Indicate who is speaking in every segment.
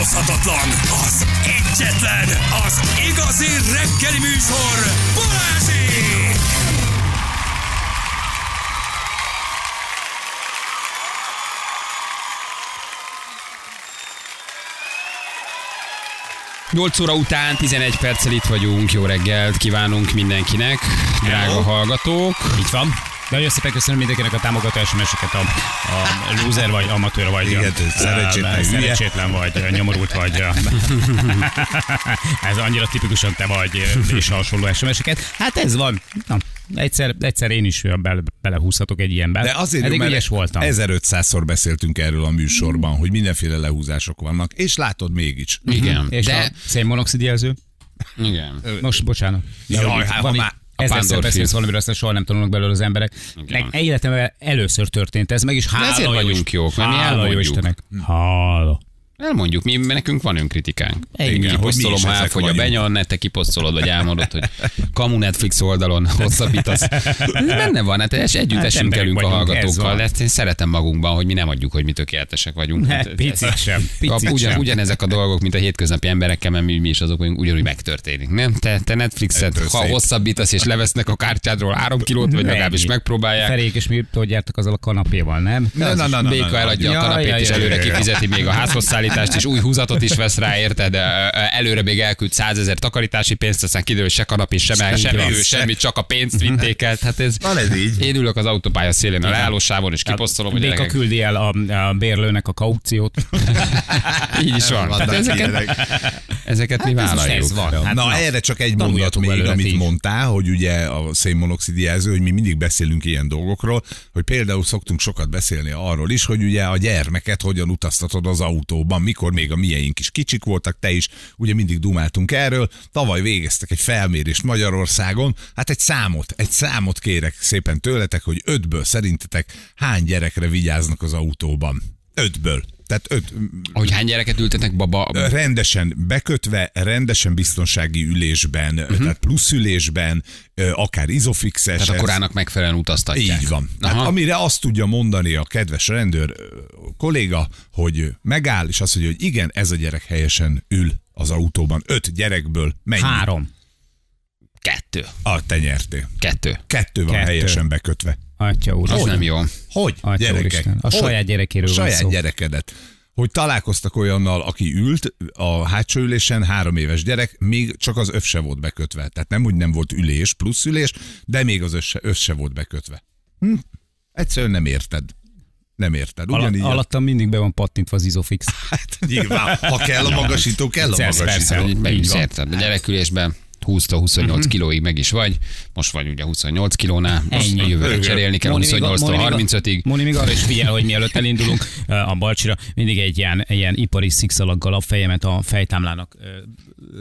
Speaker 1: utánozhatatlan, az egyetlen, az igazi reggeli műsor, Balázsék!
Speaker 2: 8 óra után 11 perccel itt vagyunk. Jó reggelt kívánunk mindenkinek, drága hallgatók.
Speaker 3: Így van. Nagyon szépen köszönöm mindenkinek a támogatás meseket, a, a loser vagy, amatőr vagy,
Speaker 4: Igen,
Speaker 3: a,
Speaker 4: szerencsétlen
Speaker 3: a, szerencsétlen vagy, a nyomorult vagy. a- ez annyira tipikusan te vagy, és hasonló SMS-eket. Hát ez van. Na, egyszer, egyszer én is bele, belehúzhatok egy ilyenbe.
Speaker 4: De azért jó,
Speaker 3: Eddig
Speaker 4: mert
Speaker 3: ügyes voltam.
Speaker 4: 1500-szor beszéltünk erről a műsorban, hogy mindenféle lehúzások vannak, és látod mégis.
Speaker 2: Igen,
Speaker 3: És
Speaker 2: de...
Speaker 3: a szénmonoxid jelző?
Speaker 2: Igen.
Speaker 3: Most, bocsánat.
Speaker 4: Jaj, hát, ha már-
Speaker 2: Pándor
Speaker 3: beszélsz valamiről, aztán soha nem tanulnak belőle az emberek. Meg életemben először történt ez meg, és hála
Speaker 2: ezért vagyunk jók, mert mi elmondjuk.
Speaker 3: Hála.
Speaker 2: Elmondjuk, mi, mert nekünk van önkritikánk.
Speaker 4: Igen,
Speaker 2: Igen, kiposztolom, ha elfogy a
Speaker 4: vagyunk.
Speaker 2: benyan, te kiposztolod, vagy elmondod, hogy kamu Netflix oldalon hosszabbítasz. Benne van, hát és együtt
Speaker 3: Hát
Speaker 2: esünk elünk a hallgatókkal. Ezt én szeretem magunkban, hogy mi nem adjuk, hogy mi tökéletesek vagyunk.
Speaker 3: Ne,
Speaker 2: Hát,
Speaker 3: picit sem, picit
Speaker 2: Ugyan,
Speaker 3: sem.
Speaker 2: ugyanezek a dolgok, mint a hétköznapi emberekkel, mert mi, mi is azok vagyunk, ugyanúgy megtörténik. Nem? Te, te Netflixet,
Speaker 4: Ettől
Speaker 2: ha
Speaker 4: szép.
Speaker 2: hosszabbítasz és levesznek a kártyádról három kilót, vagy legalábbis megpróbálják.
Speaker 3: Ferék és mi hogy jártak azzal a kanapéval, nem?
Speaker 4: Na, na, na,
Speaker 2: Béka eladja a kanapét, és előre kifizeti még a házhoz szállítást, és új húzatot is vesz rá, érted? Előre még elküld százezer takarítási pénzt, aztán kiderül, hogy se kanapé, se
Speaker 3: Így
Speaker 2: semmi
Speaker 3: van.
Speaker 2: semmi, csak a pénzt vitték el. Hát ez,
Speaker 4: Van ez így.
Speaker 2: én ülök az autópálya szélén a leállósávon, és kiposztolom, hogy
Speaker 3: Béka küldi el a, a bérlőnek a kauciót.
Speaker 2: így is van. Hát
Speaker 4: Vannak
Speaker 2: ezeket, ezeket mi vállaljuk.
Speaker 3: ez van. Hát
Speaker 4: Na,
Speaker 3: na,
Speaker 4: erre csak egy mondat még, amit
Speaker 3: is.
Speaker 4: mondtál, hogy ugye a szénmonoxid jelző, hogy mi mindig beszélünk ilyen dolgokról, hogy például szoktunk sokat beszélni arról is, hogy ugye a gyermeket hogyan utaztatod az autóban, mikor még a mieink is kicsik voltak, te is, ugye mindig dumáltunk erről. Tavaly végeztek egy felmérést Magyarországon, hát egy számot, egy számot kérek szépen tőletek, hogy ötből szerintetek hány gyerekre vigyáznak az autóban? Ötből. Tehát öt,
Speaker 2: Hogy hány gyereket ültetnek baba?
Speaker 4: rendesen bekötve, rendesen biztonsági ülésben, uh-huh. tehát plusz ülésben, akár izofixes.
Speaker 2: Tehát a korának megfelelően utaztatják.
Speaker 4: Így van. Hát,
Speaker 2: Aha.
Speaker 4: amire azt tudja mondani a kedves rendőr kolléga, hogy megáll, és azt mondja, hogy igen, ez a gyerek helyesen ül az autóban. Öt gyerekből mennyi?
Speaker 3: Három.
Speaker 2: Kettő.
Speaker 4: Ah, te nyertél.
Speaker 2: Kettő.
Speaker 4: Kettő van
Speaker 3: Kettő.
Speaker 4: helyesen bekötve.
Speaker 3: Atya úr.
Speaker 2: Az nem jó.
Speaker 4: Hogy?
Speaker 3: Atya
Speaker 4: gyerekek?
Speaker 3: úristen. A
Speaker 4: Hogy?
Speaker 3: saját gyerekéről
Speaker 4: a
Speaker 3: van
Speaker 4: saját
Speaker 3: szó.
Speaker 4: gyerekedet. Hogy találkoztak olyannal, aki ült a hátsó ülésen, három éves gyerek, még csak az öv se volt bekötve. Tehát nem úgy nem volt ülés, plusz ülés, de még az öv se, öv se volt bekötve. Hm? Egyszerűen nem érted. Nem érted. Ugyanígy. a-
Speaker 3: alattam mindig be van pattintva az izofix.
Speaker 4: Hát nyilván, ha kell a magasító, kell a
Speaker 3: Persze,
Speaker 4: magasító.
Speaker 3: persze.
Speaker 2: Meg
Speaker 3: Így
Speaker 2: is
Speaker 3: van.
Speaker 2: érted. A gyerekülésben 20-28 kilóig meg is vagy. Most vagy ugye 28 kilónál, most
Speaker 3: Ennyi.
Speaker 2: jövőre cserélni kell
Speaker 3: Moni még a-
Speaker 2: 28-tól
Speaker 3: Moni még a-
Speaker 2: 35-ig.
Speaker 3: Moni még arra is figyel, hogy mielőtt elindulunk a Balcsira, mindig egy ilyen, ilyen ipari szikszalaggal a fejemet a fejtámlának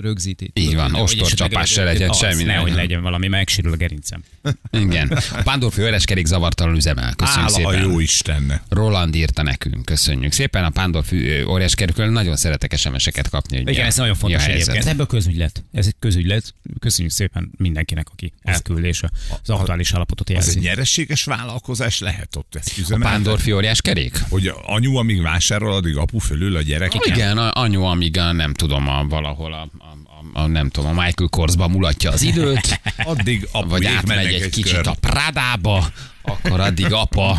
Speaker 3: rögzíti.
Speaker 2: Így van, ostorcsapás se legyen,
Speaker 3: az,
Speaker 2: semmi ne
Speaker 3: Nehogy
Speaker 2: legyen.
Speaker 3: legyen valami, megsérül a gerincem.
Speaker 2: Igen. A Pándorfi Öreskerék zavartalan üzemel. Köszönjük
Speaker 4: Áll a
Speaker 2: szépen.
Speaker 4: jó Isten.
Speaker 2: Roland írta nekünk, köszönjük szépen. A Pándorfi Óriáskerékről nagyon szeretek SMS-eket kapni. Hogy
Speaker 3: Igen,
Speaker 2: a-
Speaker 3: ez nagyon
Speaker 2: a
Speaker 3: fontos egyébként. Ebből közügylet. Ez egy közügylet. Köszönjük szépen mindenkinek, aki elküld és az aktuális állapotot
Speaker 4: Az egy
Speaker 3: jelzi.
Speaker 4: nyereséges vállalkozás lehet ott ezt
Speaker 2: A
Speaker 4: üzemeltetni?
Speaker 2: Pándorfi Óriáskerék?
Speaker 4: Hogy anyu, amíg vásárol, addig apu fölül a gyerek.
Speaker 2: Igen, a anyu, amíg a, nem tudom, a, valahol a, a, a, nem tudom, a Michael Korsba mulatja az időt,
Speaker 4: Addig
Speaker 2: vagy átmegy egy, kicsit
Speaker 4: kör.
Speaker 2: a Pradába, akkor addig apa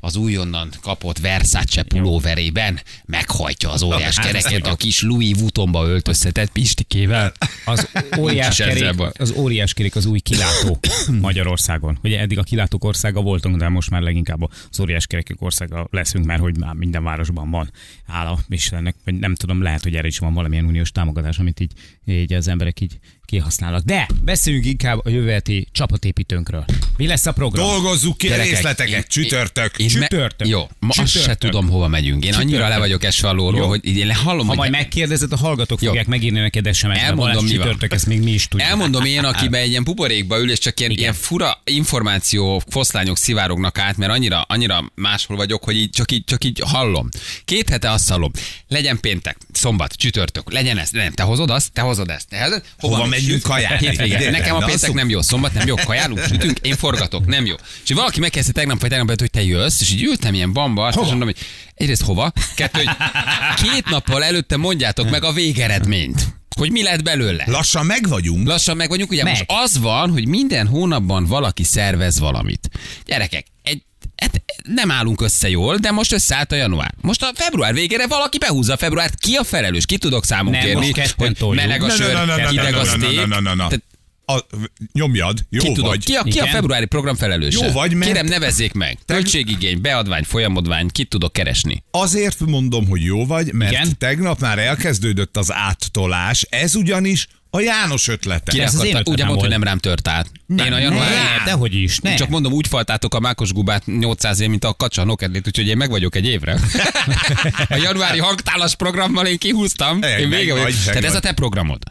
Speaker 2: az újonnan kapott Versace pulóverében meghajtja az óriás
Speaker 3: Hát,
Speaker 2: kereket a kis Louis Vuittonba öltöztetett Pistikével.
Speaker 3: Az óriás, kerék, az óriás kerék az új kilátó Magyarországon. Ugye eddig a kilátók országa voltunk, de most már leginkább az óriás kerekek országa leszünk, mert hogy már minden városban van. Hála Istennek, vagy nem tudom, lehet, hogy erre is van valamilyen uniós támogatás, amit így, így az emberek így kihasználnak. De beszéljünk inkább a jövő csapatépítőnkről. Mi lesz a program?
Speaker 4: Dolgozzuk ki a
Speaker 2: Gyerekek,
Speaker 4: részleteket,
Speaker 2: én-
Speaker 4: csütörtök.
Speaker 2: Én me-
Speaker 3: Csütörtök.
Speaker 2: Jó, ma azt se
Speaker 3: Csütörtök.
Speaker 2: tudom, hova megyünk. Én annyira
Speaker 3: Csütörtök.
Speaker 2: le vagyok esve alóról,
Speaker 3: Jó.
Speaker 2: hogy én hallom,
Speaker 3: Ha
Speaker 2: hogy
Speaker 3: majd megkérdezed, a hallgatók
Speaker 2: Jó.
Speaker 3: fogják megírni neked SMS-ben.
Speaker 2: Elmondom, mi
Speaker 3: csütörtök, ezt még mi is tudjuk.
Speaker 2: Elmondom én, akiben egy ilyen buborékba ül, és csak ilyen,
Speaker 3: Igen.
Speaker 2: ilyen fura információ, foszlányok szivárognak át, mert annyira, annyira máshol vagyok, hogy így csak, így csak így hallom. Két hete azt hallom. legyen péntek, szombat, csütörtök, legyen ez, nem, te hozod azt, te hozod ezt. Te hozod,
Speaker 4: Hova megyünk kajálni?
Speaker 2: Nekem a péntek nem jó, szombat nem jó, kajálunk, sütünk, én forgatok, nem jó. És valaki megkezdte tegnap, vagy tegnap előtt, hogy te jössz, és így ültem ilyen bamba, és mondom, hogy egyrészt hova, kettő, hogy két nappal előtte mondjátok meg a végeredményt, hogy mi lett belőle.
Speaker 4: Lassan meg vagyunk.
Speaker 2: Lassan meg vagyunk, ugye
Speaker 3: Meg.
Speaker 2: most az van, hogy minden hónapban valaki szervez valamit. Gyerekek, egy, hát nem állunk össze jól, de most összeállt a január. Most a február végére valaki behúzza a februárt. Ki a felelős? Ki tudok számon
Speaker 3: Nem,
Speaker 2: kérni, hogy meleg a sör, hideg a steak.
Speaker 4: A, nyomjad, jó
Speaker 2: Ki,
Speaker 4: vagy.
Speaker 2: ki, a, ki a februári program felelőse?
Speaker 4: Jó vagy, mert-
Speaker 2: Kérem, nevezzék meg. Költségigény, beadvány, folyamodvány, kit tudok keresni?
Speaker 4: Azért mondom, hogy jó vagy, mert
Speaker 3: Igen.
Speaker 4: tegnap már elkezdődött az áttolás, ez ugyanis a János ötlete.
Speaker 2: Ki
Speaker 3: ez az én
Speaker 2: ugye mondta, hogy nem rám tört át. én a január
Speaker 3: Ne, dehogy is, ne.
Speaker 2: Csak mondom, úgy faltátok a mákos gubát 800 év, mint a kacsa nokedlét, úgyhogy én meg vagyok egy évre. a januári hangtálas programmal én kihúztam.
Speaker 4: Meg
Speaker 2: Én vége
Speaker 4: vagy,
Speaker 2: vagyok.
Speaker 4: meg
Speaker 2: Tehát ez
Speaker 4: vagy.
Speaker 2: a te programod.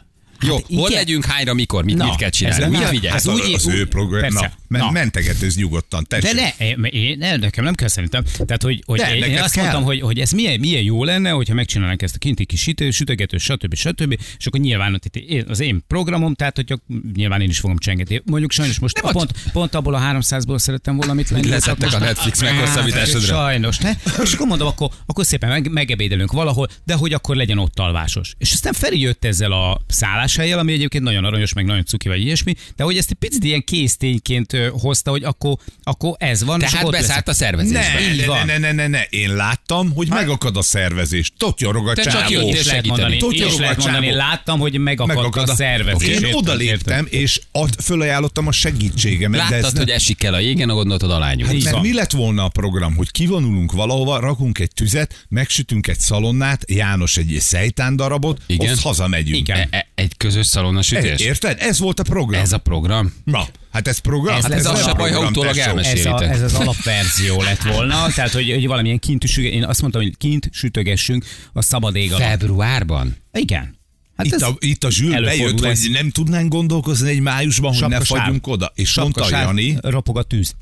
Speaker 2: Jó,
Speaker 3: Hát
Speaker 2: hol legyünk, hányra, mikor, mit,
Speaker 3: Na,
Speaker 2: mit kell
Speaker 3: ez
Speaker 2: csinálni, mit vigyázz?
Speaker 4: Hát
Speaker 3: Hát
Speaker 4: az,
Speaker 3: úgy-
Speaker 4: az ő program.
Speaker 3: persze.
Speaker 4: Na,
Speaker 3: Na.
Speaker 4: mentegetőz nyugodtan,
Speaker 3: De
Speaker 4: tessék.
Speaker 3: ne, én, ne, nekem nem kell szerintem. Tehát, hogy, hogy
Speaker 4: De,
Speaker 3: én, én azt
Speaker 4: kell.
Speaker 3: mondtam, hogy, hogy ez milyen, milyen jó lenne, hogyha megcsinálnánk ezt a kinti kis sütő, sütögető, stb. stb. És akkor nyilván ott itt az én programom, tehát hogy nyilván én is fogom csengetni. Mondjuk sajnos most
Speaker 2: Nem,
Speaker 3: pont, pont abból a 300-ból szerettem volna mit lenni.
Speaker 2: Leszettek a Netflix meghosszabbításodra.
Speaker 3: Sajnos, ne? És akkor mondom, akkor, akkor szépen meg, megebédelünk valahol, de hogy akkor legyen ott alvásos. És aztán Feri jött ezzel a szálláshelyel, ami egyébként nagyon aranyos, meg nagyon cuki vagy ilyesmi, de hogy ezt egy picit ilyen késztényként hozta, hogy akkor, akkor ez van. és
Speaker 2: Tehát beszállt a
Speaker 3: leszek.
Speaker 2: szervezésbe.
Speaker 4: Ne,
Speaker 3: Így
Speaker 4: ne,
Speaker 3: van.
Speaker 4: ne, ne, ne, ne, én láttam, hogy megakad a szervezés. Totyorog a
Speaker 2: Te csak
Speaker 4: csávó.
Speaker 2: jöttél
Speaker 3: is lehet
Speaker 2: segíteni.
Speaker 4: hogy
Speaker 3: lehet
Speaker 4: a
Speaker 3: mondani. Láttam, hogy megakadt a szervezés.
Speaker 4: Én
Speaker 3: Érted?
Speaker 4: odaléptem, és ad, fölajánlottam a segítségemet. de ez
Speaker 2: Láttad,
Speaker 4: nem-
Speaker 2: hogy esik el a jégen, a gondoltad alányul.
Speaker 3: Így
Speaker 4: Mert mi lett volna a program, hogy kivonulunk valahova, rakunk egy tüzet, megsütünk egy szalonnát, János egy szejtán darabot,
Speaker 2: Igen.
Speaker 4: azt hazamegyünk.
Speaker 3: Igen.
Speaker 2: E- e- Egy közös szalonna sütés?
Speaker 4: Érted? Ez volt a program.
Speaker 2: Ez a program?
Speaker 4: Na, hát ez program.
Speaker 3: Ez
Speaker 4: hát
Speaker 3: lesz
Speaker 2: az
Speaker 3: a
Speaker 2: se baj, ha
Speaker 4: program,
Speaker 2: utólag
Speaker 4: tesó.
Speaker 2: elmesél.
Speaker 3: Ez, a, ez az alapverzió lett volna, tehát hogy, hogy valamilyen kint sütögessünk, én azt mondtam, hogy kint sütögessünk a szabad ég alatt.
Speaker 2: Februárban?
Speaker 3: Igen. Hát
Speaker 4: Itt
Speaker 3: ez
Speaker 4: a, itt a
Speaker 3: előfordul
Speaker 4: bejött,
Speaker 3: ez.
Speaker 4: hogy nem tudnánk gondolkozni egy májusban, hogy ne fagyjunk oda. És mondta Jani,
Speaker 3: Ropog a tűz.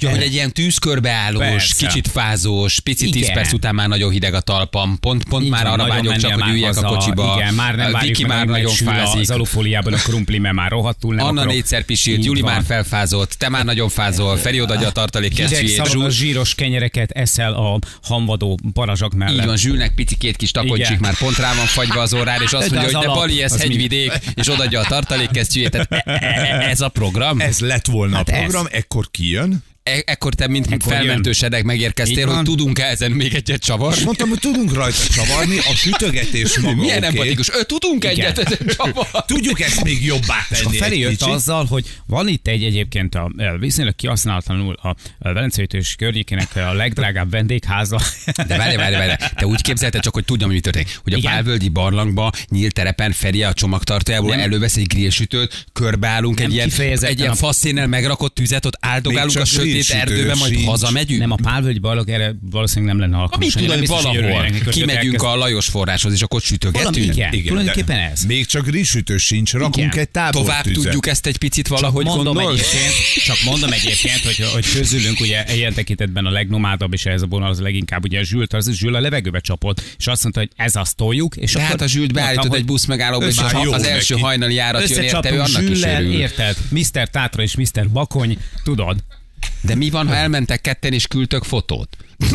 Speaker 2: Ja, hogy egy ilyen tűzkörbeállós,
Speaker 3: Persze.
Speaker 2: kicsit fázós, pici
Speaker 3: Igen.
Speaker 2: 10 perc után már nagyon hideg a talpam, pont, pont
Speaker 3: Így
Speaker 2: már arra vágyok csak, hogy üljek a
Speaker 3: haza.
Speaker 2: kocsiba.
Speaker 3: Igen, már nem
Speaker 2: A
Speaker 3: várjuk
Speaker 2: Viki
Speaker 3: meg,
Speaker 2: már nagyon fázik.
Speaker 3: Az alufóliában a krumpli, mert már rohadtul nem
Speaker 2: Anna
Speaker 3: akarok.
Speaker 2: négyszer pisilt, Juli
Speaker 3: van.
Speaker 2: már felfázott, te már nagyon fázol, Feri odaadja a tartalék kesztyűjét,
Speaker 3: zsíros kenyereket eszel a hamvadó barazsak mellett.
Speaker 2: így van, Zsülnek pici két kis takoncsik
Speaker 3: Igen.
Speaker 2: már pont rá van fagyva az órára, és azt
Speaker 3: De
Speaker 2: mondja, hogy de Bali, ez hegyvidék, és odaadja a tartalék kesztyűjét. Tehát e- e- ez a program?
Speaker 4: ez lett volna
Speaker 3: Hát
Speaker 4: a
Speaker 3: ez.
Speaker 4: program, ekkor kijön, Patreon.
Speaker 2: E- ekkor te, mint, mint
Speaker 3: Ekkor jön.
Speaker 2: felmentősedek megérkeztél,
Speaker 3: Így
Speaker 2: hogy tudunk-e ezen még egyet csavarni?
Speaker 4: és mondtam, hogy tudunk rajta csavarni, a sütögetés maga
Speaker 2: Milyen
Speaker 4: oké.
Speaker 2: empatikus. Ő, tudunk
Speaker 3: Igen.
Speaker 2: egyet ezen csavarni?
Speaker 4: Tudjuk ezt még jobbá
Speaker 3: És a
Speaker 4: tenni
Speaker 3: Feri jött azzal, hogy van itt egy egyébként a, a viszonylag kihasználatlanul a, a Velencei és környékének a legdrágább vendégháza.
Speaker 2: De várj, várj, várj, te úgy képzelted csak, hogy tudjam, mi történik. Hogy a
Speaker 3: Igen.
Speaker 2: Pálvölgyi barlangba nyílt terepen Feri a csomagtartójából
Speaker 3: Nem.
Speaker 2: elővesz egy grillsütőt, körbeállunk egy ilyen, egy ilyen faszénnel megrakott tüzet, ott áldogálunk a
Speaker 4: csak
Speaker 2: sötét erdőben, majd
Speaker 4: sincs.
Speaker 2: hazamegyünk.
Speaker 3: Nem, a Pálvölgyi barlang erre valószínűleg nem lenne alkalmas.
Speaker 2: Mit hogy valahol kimegyünk a Lajos forráshoz, és akkor
Speaker 3: Valami,
Speaker 2: sütögetünk.
Speaker 3: igen,
Speaker 4: Igen,
Speaker 3: tulajdonképpen ez.
Speaker 4: Még csak grillsütő sincs, rakunk
Speaker 3: Igen.
Speaker 4: egy tábor
Speaker 2: Tovább tudjuk ezt egy picit valahogy
Speaker 3: mondom
Speaker 2: gondolni?
Speaker 3: egyébként, csak mondom egyébként, hogy, hogy közülünk ugye ilyen tekintetben a legnomádabb, és ehhez a vonal az leginkább ugye a Zsült, az Zsül a levegőbe csapott, és azt mondta, hogy ez azt toljuk, és
Speaker 2: De
Speaker 3: akkor
Speaker 2: hát a Zsült beállítod egy busz megállóba, és az első
Speaker 4: neki.
Speaker 2: hajnali járat jön érte, annak is örül.
Speaker 3: érted? Mr. Tátra és Mr. Bakony, tudod?
Speaker 2: De mi van, ha elmentek ketten és küldtök fotót?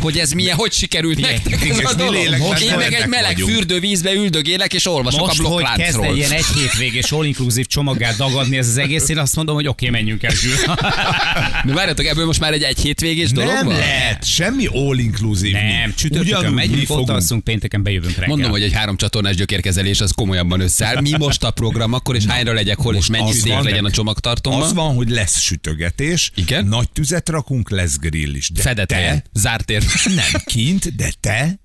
Speaker 2: hogy ez milyen, hogy sikerült
Speaker 3: Igen,
Speaker 2: nektek ez a dolog? Én meg egy meleg
Speaker 4: vagyunk.
Speaker 2: fürdővízbe üldögélek, és olvasok
Speaker 3: Most,
Speaker 2: a
Speaker 3: hogy kezd
Speaker 2: blokkláncról.
Speaker 3: egy ilyen egy hétvégés all inclusive csomaggá dagadni ez az egész, én azt mondom, hogy oké, menjünk el.
Speaker 2: De várjatok, ebből most már egy egy hétvégés dolog
Speaker 4: Nem
Speaker 2: van?
Speaker 4: lehet, semmi all inclusive.
Speaker 3: Nem, csütörtökön megyünk, ott
Speaker 4: fogunk.
Speaker 3: alszunk, pénteken bejövünk reggel.
Speaker 2: Mondom, hogy egy három csatornás gyökérkezelés az komolyabban összeáll. Mi most a program akkor, és hányra legyek hol, és mennyi
Speaker 4: az
Speaker 2: legyen a
Speaker 4: Az
Speaker 2: csomagtartómban?
Speaker 4: van, hogy lesz sütögetés,
Speaker 2: Igen?
Speaker 4: nagy tüzet rakunk, lesz grill is. De
Speaker 2: Fedett helyen,
Speaker 4: te,
Speaker 2: zárt tér.
Speaker 4: nem kint, de te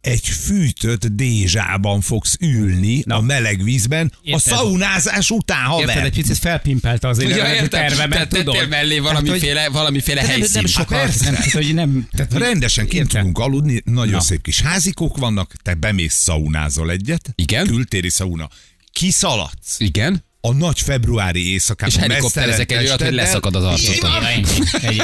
Speaker 4: egy fűtött dézsában fogsz ülni a meleg vízben a
Speaker 3: Érted?
Speaker 4: szaunázás után, haver.
Speaker 3: Érted, egy picit felpimpelte az én
Speaker 2: Ja,
Speaker 3: tervemet,
Speaker 2: tehát tettél
Speaker 3: tudod?
Speaker 2: mellé
Speaker 3: Tehát,
Speaker 2: valamiféle, valamiféle
Speaker 3: hogy- nem,
Speaker 2: helyszín.
Speaker 3: nem sokat,
Speaker 4: persze.
Speaker 3: nem, tehát, hogy nem, tehát,
Speaker 4: Rendesen kint
Speaker 3: Érted?
Speaker 4: tudunk aludni, nagyon
Speaker 3: Na.
Speaker 4: szép kis házikók vannak, te bemész szaunázol egyet,
Speaker 2: Igen.
Speaker 4: kültéri szauna, kiszaladsz,
Speaker 2: Igen?
Speaker 4: A nagy februári éjszakában.
Speaker 2: És helikopterezek egy olyat, hogy leszakad az arcodon.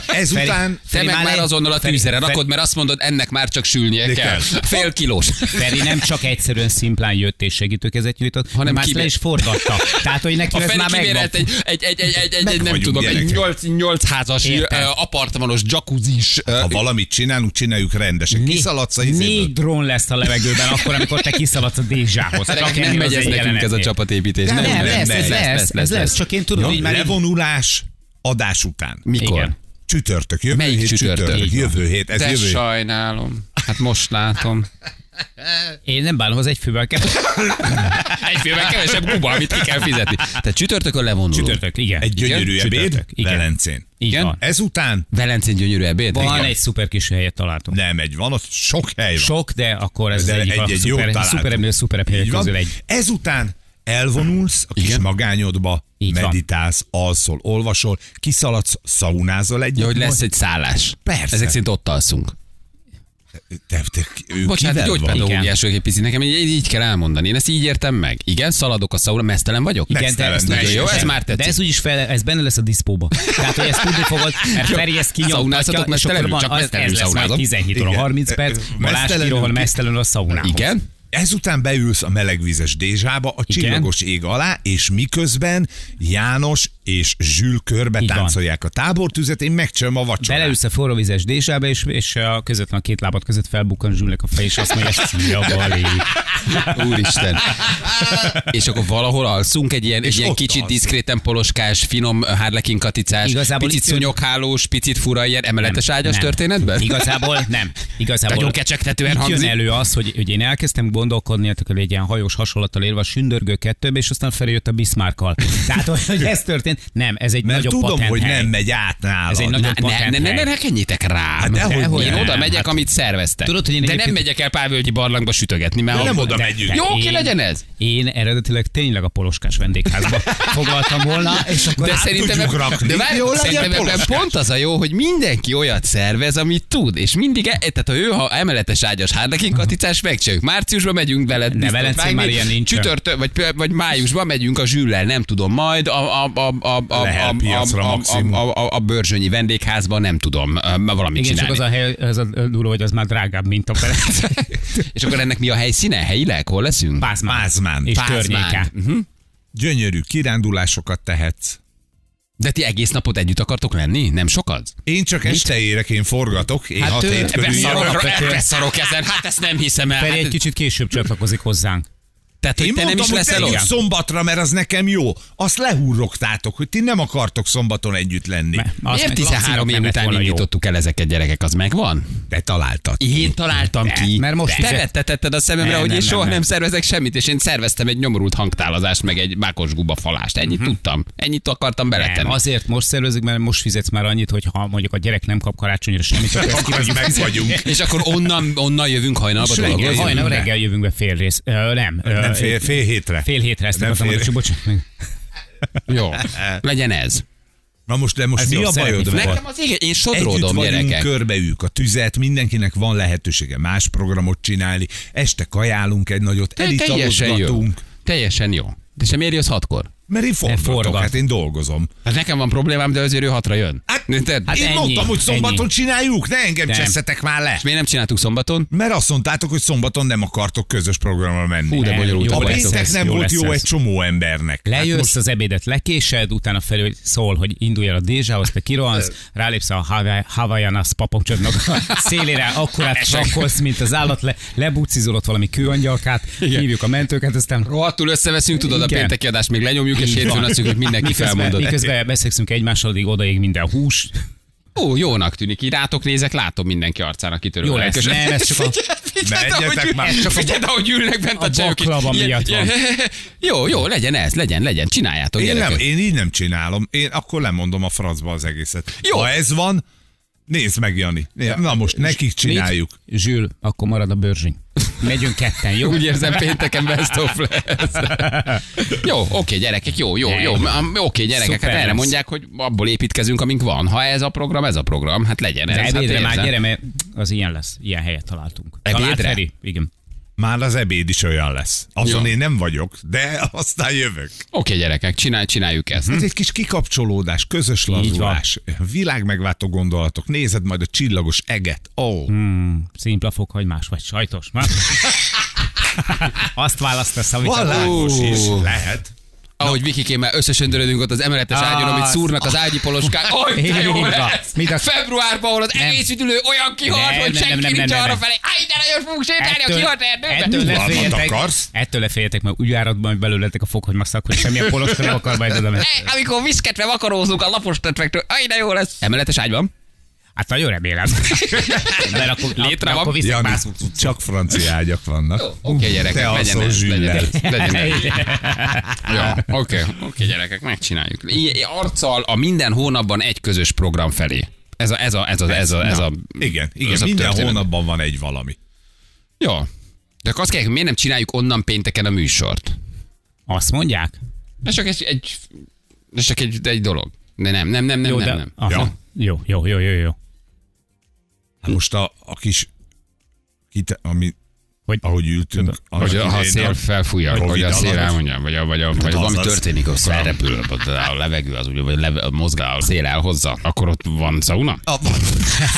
Speaker 4: Ezután
Speaker 2: Te meg már azonnal a tűzre rakod, mert azt mondod, ennek már csak sülnie kell. Fél kilós.
Speaker 3: Feri nem csak egyszerűen szimplán jött és segítőkezet nyújtott,
Speaker 2: Hanem
Speaker 3: már le is forgatta. Tehát, hogy neki ez már megvan.
Speaker 2: egy, egy, egy, egy, egy, egy, nem tudom, egy
Speaker 4: gyerekek.
Speaker 2: nyolc, nyolc házas
Speaker 3: Értem.
Speaker 2: ö, apartmanos jacuzzis.
Speaker 4: ha valamit csinálunk, csináljuk rendesen. Kiszaladsz a.
Speaker 3: Négy drón lesz a levegőben, akkor, amikor te kiszaladsz a Dézsához. Csak
Speaker 2: nem megy ez nekünk ez a csapatépítés.
Speaker 3: Nem,
Speaker 4: nem,
Speaker 3: lesz, ez lesz, ez lesz, csak én tudom,
Speaker 4: Ja,
Speaker 3: hogy már
Speaker 4: levonulás adás után.
Speaker 2: Mikor?
Speaker 3: Igen.
Speaker 4: Csütörtök, jövő
Speaker 2: Melyik
Speaker 4: hét
Speaker 2: csütörtök?
Speaker 4: csütörtök, jövő hét, ez
Speaker 2: De
Speaker 4: jövő
Speaker 2: sajnálom. Hát most látom.
Speaker 3: Én nem bánom, az egy fővel kell.
Speaker 2: Egy félben kevesebb guba, amit ki kell fizetni. Tehát csütörtökön levonulunk.
Speaker 3: Csütörtök, igen.
Speaker 4: Egy gyönyörű
Speaker 3: Igen,
Speaker 4: ebéd
Speaker 3: csütörtök, igen.
Speaker 4: Velencén.
Speaker 2: Igen?
Speaker 3: van.
Speaker 4: Ezután
Speaker 2: Velencén gyönyörű ebéd?
Speaker 3: Van
Speaker 2: Igen.
Speaker 3: egy szuper kis helyet találtunk.
Speaker 4: nem egy, van ott sok hely van.
Speaker 3: Sok, de akkor ez
Speaker 4: De
Speaker 3: az egyik
Speaker 4: egy- egy jót
Speaker 3: szuper, szuper, szuper helyek
Speaker 4: Így van.
Speaker 3: közül egy.
Speaker 4: Ezután elvonulsz a kis
Speaker 2: Igen.
Speaker 4: magányodba,
Speaker 3: Így van.
Speaker 4: meditálsz, alszol, olvasol, kiszaladsz, szaunázol egyet.
Speaker 2: Ja, hogy lesz egy szállás.
Speaker 4: Persze.
Speaker 2: Ezek szerint ott alszunk.
Speaker 4: Te, te, ő
Speaker 2: Bocsánat,
Speaker 4: kivel van?
Speaker 2: gyógypedagógiás vagyok egy picit. Nekem így, így kell elmondani. Én ezt így értem meg. Igen, szaladok a szauna, mesztelen vagyok?
Speaker 3: Igen, de
Speaker 4: Mesztelen,
Speaker 3: ezt
Speaker 4: nagyon
Speaker 2: jó, ez már
Speaker 3: De
Speaker 2: tetszik.
Speaker 3: ez úgyis fel, ez benne lesz a diszpóba. Tehát, hogy ezt tudni fogod, mert Feri ezt kinyomtatja, és akkor van,
Speaker 2: Csak
Speaker 3: az, ez lesz majd
Speaker 2: szaunázom.
Speaker 3: 17 óra
Speaker 4: Igen.
Speaker 3: 30 perc, Balázs Kirohol
Speaker 4: ki-
Speaker 3: mesztelenül a szaunához.
Speaker 2: Igen?
Speaker 4: Ezután beülsz a melegvizes dézsába, a
Speaker 3: Igen.
Speaker 4: csillagos ég alá, és miközben János és Zsül körbe
Speaker 3: Így van.
Speaker 4: táncolják a tábortüzet, én megcsöm a vacsorát.
Speaker 3: Beleülsz a forróvizes dézsába, és, és a közvetlen a két lábad között felbukkan zsülnek a fej, és azt mondja, szia, Bali.
Speaker 2: Úristen. És akkor valahol alszunk egy ilyen,
Speaker 4: És
Speaker 2: egy ilyen kicsit
Speaker 4: alszunk.
Speaker 2: diszkréten poloskás, finom harlekin katicás,
Speaker 3: Igazából
Speaker 2: picit szunyoghálós, picit fura ilyen emeletes
Speaker 3: Nem,
Speaker 2: ágyas
Speaker 3: nem.
Speaker 2: történetben?
Speaker 3: Igazából nem. Igazából
Speaker 2: Nagyon kecsegtetően
Speaker 3: itt jön
Speaker 2: hangzik.
Speaker 3: elő az, hogy, hogy én elkezdtem gondolkodni, hát akkor egy ilyen hajós hasonlattal élve a sündörgő kettőbe, és aztán feljött a Bismarckkal. Tehát, hogy, hogy ez történt, nem, ez egy
Speaker 4: Mert
Speaker 3: nagyobb
Speaker 4: tudom,
Speaker 3: patent
Speaker 4: hogy
Speaker 3: hely.
Speaker 4: nem megy át nálad.
Speaker 3: Ez egy nagy-
Speaker 2: Ne, ne,
Speaker 3: patent
Speaker 2: ne, ne, ne, ne kenjétek rám.
Speaker 4: Hát dehogy
Speaker 2: Dehogy én oda megyek,
Speaker 3: Hát-
Speaker 2: amit szerveztek.
Speaker 3: Tudod, hogy én
Speaker 2: De nem megyek el Pávölgyi barlangba sütögetni, mert
Speaker 4: nem oda megyünk.
Speaker 2: Jó,
Speaker 3: Én-
Speaker 2: legyen ez.
Speaker 3: Én eredetileg tényleg a poloskás vendégházba foglaltam volna, és akkor
Speaker 2: De szerintem, de várj, szerintem ebben pont az a jó, hogy mindenki olyat szervez, amit tud, és mindig, e, tehát ha ő, ha emeletes ágyas hárdekin katicás, megcsináljuk. Márciusban megyünk veled.
Speaker 3: De
Speaker 2: biztos
Speaker 3: Velencén már ilyen nincsen.
Speaker 2: Csütörtök, vagy, vagy májusban megyünk a zsüllel, nem tudom, majd a, a, a, a, a, a,
Speaker 4: piacra
Speaker 2: a, a, a, a, a bőrzsönyi vendégházban, nem tudom, valamit
Speaker 3: igen, csak
Speaker 2: csinálni.
Speaker 3: az a hely, az a durva, hogy az már drágább, mint a Velence.
Speaker 2: És akkor ennek mi a helyszíne? Helyileg? Hol leszünk?
Speaker 3: Pázmán.
Speaker 4: Pázmán.
Speaker 3: És
Speaker 2: Pázmán.
Speaker 3: környéke.
Speaker 2: Uh-huh.
Speaker 4: Gyönyörű kirándulásokat tehetsz.
Speaker 2: De ti egész napot együtt akartok lenni? Nem sokat?
Speaker 4: Én csak este érek, én forgatok, én
Speaker 3: Hát
Speaker 4: hat
Speaker 3: ő-
Speaker 4: hét körül
Speaker 3: beszarok.
Speaker 2: Beszarok ezen, hát ezt nem hiszem el.
Speaker 3: Feri
Speaker 2: Hát,
Speaker 3: egy kicsit később csatlakozik hozzánk.
Speaker 2: Tehát, hogy
Speaker 4: Én
Speaker 2: te nem
Speaker 4: mondtam,
Speaker 2: is
Speaker 4: hogy
Speaker 2: leszel ott?
Speaker 4: szombatra, mert az nekem jó. Azt lehúrrogtátok, hogy ti nem akartok szombaton együtt lenni.
Speaker 3: Me- azt
Speaker 2: Miért
Speaker 3: meg
Speaker 2: 13
Speaker 3: Lacinak
Speaker 2: év
Speaker 3: nem
Speaker 2: után indítottuk el ezeket gyerekek, az megvan?
Speaker 4: Te találtad.
Speaker 2: Én találtam
Speaker 3: De,
Speaker 2: ki.
Speaker 3: mert most
Speaker 2: te vettetetted a szememre,
Speaker 3: Nem,
Speaker 2: hogy én
Speaker 3: nem,
Speaker 2: soha
Speaker 3: nem,
Speaker 2: nem,
Speaker 3: nem.
Speaker 2: szervezek semmit, és én szerveztem egy nyomorult hangtálazást, meg egy mákos guba falást. Ennyit tudtam. Ennyit akartam
Speaker 3: Nem,
Speaker 2: beletenni.
Speaker 3: azért most szervezik, mert most fizetsz már annyit, hogy ha mondjuk a gyerek nem kap karácsonyra semmit, akkor
Speaker 4: meg vagyunk.
Speaker 2: És akkor onnan, onnan jövünk hajnalba.
Speaker 3: Hajnal reggel jövünk be fél rész. Nem.
Speaker 4: Nem fél, fél hétre.
Speaker 3: Fél hétre ezt
Speaker 4: Nem
Speaker 3: akartam
Speaker 4: fél-
Speaker 3: mondani, bocsánat.
Speaker 2: Jó, legyen ez.
Speaker 4: Na most, de most
Speaker 3: Ez
Speaker 4: mi
Speaker 3: jó,
Speaker 4: a bajod? vele?
Speaker 2: Nekem az igen, én sodródom, gyerekek.
Speaker 4: körbeüljük a tüzet, mindenkinek van lehetősége más programot csinálni, este kajálunk egy nagyot,
Speaker 2: Te- Teljesen jó. Teljesen jó. De sem éri az hatkor?
Speaker 4: Mert én forgatok,
Speaker 3: forgat.
Speaker 4: hát én dolgozom.
Speaker 2: Hát nekem van problémám, de azért ő hatra jön.
Speaker 4: Hát,
Speaker 3: hát
Speaker 4: én
Speaker 3: ennyi,
Speaker 4: mondtam, hogy szombaton
Speaker 3: ennyi.
Speaker 4: csináljuk, ne engem
Speaker 3: Nem.
Speaker 4: cseszetek már le.
Speaker 2: És miért nem csináltuk szombaton?
Speaker 4: Mert azt mondtátok, hogy szombaton nem akartok közös programra menni.
Speaker 2: Hú, de
Speaker 3: Nem,
Speaker 2: bonyolult.
Speaker 3: jó
Speaker 4: a péntek nem
Speaker 3: jó
Speaker 4: volt jó
Speaker 3: ez.
Speaker 4: egy csomó embernek.
Speaker 3: Lejössz,
Speaker 4: Hát
Speaker 3: most... az ebédet lekésed, utána felül szól, hogy indulj el a Dézsához, te kirohansz, rálépsz a Havaianas papacsodnak a szélére, akkorát rakkolsz, mint az állat, le, lebucizol ott valami kőangyalkát, hívjuk a mentőket, aztán
Speaker 2: Rohadtul összeveszünk, tudod, a pénteki adást még lenyomjuk,
Speaker 3: van.
Speaker 2: azt hogy mindenki
Speaker 3: miközben,
Speaker 2: felmondott.
Speaker 3: miközben beszélszünk egymással, addig odaig minden hús.
Speaker 2: Ó, jónak tűnik, így rátok nézek, látom mindenki arcának kitörő.
Speaker 3: Jó lesz, nem, ez csak a-
Speaker 4: Menjetek már.
Speaker 2: Csak figyeld, ahogy ülnek bent a,
Speaker 3: a
Speaker 2: csajok. ilyen-
Speaker 3: miatt
Speaker 2: ilyen- Jó, jó, legyen ez, legyen, legyen, csináljátok,
Speaker 4: Én,
Speaker 2: gyerekek.
Speaker 4: nem, én így nem csinálom. Én akkor lemondom a francba az egészet.
Speaker 2: Jó.
Speaker 4: Ha ez van, nézd meg, Jani. Na most nekik csináljuk.
Speaker 3: Mit? Zsül, akkor marad a bőrzsiny. Megyünk ketten, jó?
Speaker 2: Úgy érzem, pénteken best of lesz. jó, oké, gyerekek, jó, jó, jó. Oké, gyerekek,
Speaker 3: Szuper
Speaker 2: hát erre
Speaker 3: lesz.
Speaker 2: mondják, hogy abból építkezünk, amink van. Ha ez a program, ez a program, hát legyen ez.
Speaker 3: De
Speaker 2: hát
Speaker 3: ebédre már
Speaker 2: érzem.
Speaker 3: gyere, mert az ilyen lesz. Ilyen helyet találtunk.
Speaker 2: Ebédre?
Speaker 3: Talált Feri? Igen.
Speaker 4: Már az ebéd is olyan lesz. Azon
Speaker 2: Jó.
Speaker 4: én nem vagyok, de aztán jövök.
Speaker 2: Oké, gyerekek, csinálj, csináljuk ezt.
Speaker 4: Ez egy kis kikapcsolódás, közös lazulás, világ megváltó gondolatok. Nézed majd a csillagos eget. Ó, oh.
Speaker 3: Hmm, szimpla fokhagymás vagy sajtos. Azt választasz, amit
Speaker 4: van lángos
Speaker 2: Ó.
Speaker 4: is. Lehet.
Speaker 2: Ahogy Vikikémmel összesöndörödünk ott az emeletes
Speaker 3: Ah,
Speaker 2: ágyon, amit
Speaker 3: az-
Speaker 2: szúrnak az ágyi poloskák. Aj, de jó lesz!
Speaker 3: Mint a-
Speaker 2: Februárban, ahol az
Speaker 3: Nem.
Speaker 2: egész üdülő olyan kihalt, hogy senki
Speaker 3: nem, nem,
Speaker 2: nincs
Speaker 3: nem,
Speaker 2: arra felé. Aj, de nagyon fogunk sétálni a kihalt
Speaker 3: ettől
Speaker 2: erdőbe.
Speaker 3: ne
Speaker 4: Uralmat
Speaker 3: féljetek,
Speaker 4: akarsz?
Speaker 3: ettől ne féljetek, mert úgy áradban, hogy belőletek a fokhagymás szak, hogy semmilyen poloska nem akar majd oda
Speaker 2: Amikor viszketve vakarózunk a lapos tetvektől, aj, de jó lesz. Emeletes ágyban?
Speaker 3: Hát nagyon remélem. Mert akkor,
Speaker 2: Létre van.
Speaker 3: akkor viszek
Speaker 4: Jani,
Speaker 3: mászunk.
Speaker 4: csak francia ágyak vannak.
Speaker 2: Oké, gyerekek,
Speaker 4: Te
Speaker 2: legyen ez, legyen ez, legyen ez. Ja, oké, oké, gyerekek, megcsináljuk. I- arccal a minden hónapban egy közös program felé. Ez a, ez a, ez a, ez a, ez a
Speaker 4: Igen, igen
Speaker 2: ez a
Speaker 4: minden
Speaker 2: történet.
Speaker 4: hónapban van egy valami.
Speaker 2: Jó. De akkor azt kell, hogy miért nem csináljuk onnan pénteken a műsort?
Speaker 3: Azt mondják?
Speaker 2: Ez csak egy, egy, ez csak egy, egy dolog. De nem, nem, nem, nem,
Speaker 3: Jó,
Speaker 2: nem,
Speaker 3: de...
Speaker 2: nem.
Speaker 3: Aha.
Speaker 4: Ja.
Speaker 3: Jó, jó, jó, jó, jó.
Speaker 4: Most a, a kis, kite, ami,
Speaker 3: Hogy-
Speaker 4: ahogy ültünk.
Speaker 2: Hogy a, ha a szél felfújja, hogy a szél elmondja, vagy, a, vagy, a, vagy valami történik, hogy felrepül, vagy a levegő az ugye, vagy leve, a mozgál, a szél elhozza, akkor ott van szauna?
Speaker 4: A, van.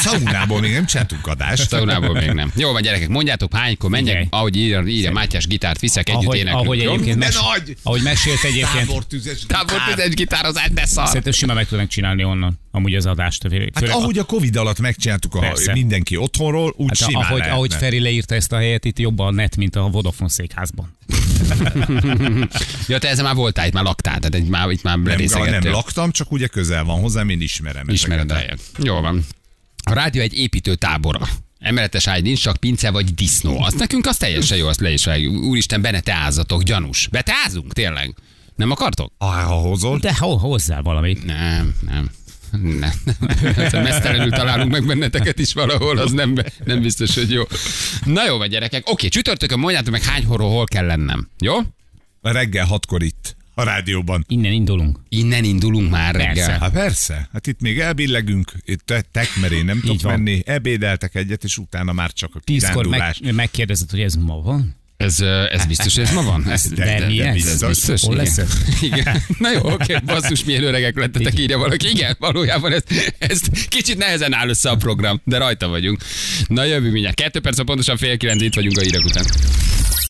Speaker 4: Szaunából még nem csináltunk adást.
Speaker 2: Szaunából még nem. Jó van, gyerekek, mondjátok hánykor menjek,
Speaker 3: Figyelj.
Speaker 2: ahogy írja, írja Mátyás gitárt, viszek együtt
Speaker 3: Ahogy,
Speaker 2: éneklünk.
Speaker 3: ahogy egyébként, mes, ahogy mesélt egyébként,
Speaker 4: Tábortüzes.
Speaker 2: Tábor tüzes gitározás, de szar.
Speaker 3: szerintem simán meg tudnak csinálni onnan, amúgy az adást. Főleg,
Speaker 4: Hát ahogy a Covid alatt megcsináltuk a mindenki otthonról, úgy
Speaker 3: hát,
Speaker 4: simán
Speaker 3: ahogy, ahogy Feri leírta ezt a helyet, itt jobban a net, mint a Vodafone székházban.
Speaker 2: Ja, te ezzel már voltál, itt már laktál, tehát itt már, itt már
Speaker 4: nem, nem laktam, csak ugye közel van hozzám, én ismerem.
Speaker 2: Ismered
Speaker 4: ezeket.
Speaker 2: Jó van. A rádió egy építő tábora. Emeletes ágy nincs, csak pince vagy disznó. Azt nekünk az teljesen jó, azt le is vágjuk. Úristen, benne teázatok, gyanús. Beteázunk, tényleg? Nem akartok?
Speaker 4: Ah, ha hozol,
Speaker 3: De ho, hozzá valamit.
Speaker 2: Nem, nem. Nem. Mesztelenül találunk meg benneteket is valahol, az nem, nem biztos, hogy jó. Na jó, vagy gyerekek. Oké, csütörtökön mondjátok meg hány horról hol kell lennem. Jó?
Speaker 4: reggel hatkor itt, a rádióban.
Speaker 3: Innen indulunk.
Speaker 2: Innen indulunk már reggel.
Speaker 3: Persze.
Speaker 4: Hát persze, hát itt még elbillegünk, itt te- tek, mert én nem tudok
Speaker 3: van.
Speaker 4: menni, ebédeltek egyet, és utána már csak a
Speaker 3: Tízkor meg, megkérdezed, hogy ez ma van?
Speaker 2: Ez, ez biztos, ez ma van? Ez,
Speaker 3: De mi ez?
Speaker 2: Ez biztos,
Speaker 3: Hol
Speaker 2: igen. igen. Na jó, oké, basszus, milyen öregek lettetek, írja valaki. Igen, valójában ez, ez kicsit nehezen áll össze a program, de rajta vagyunk. Na jövő mindjárt. Kettő perc, pontosan fél kilenc, itt vagyunk a hírek után.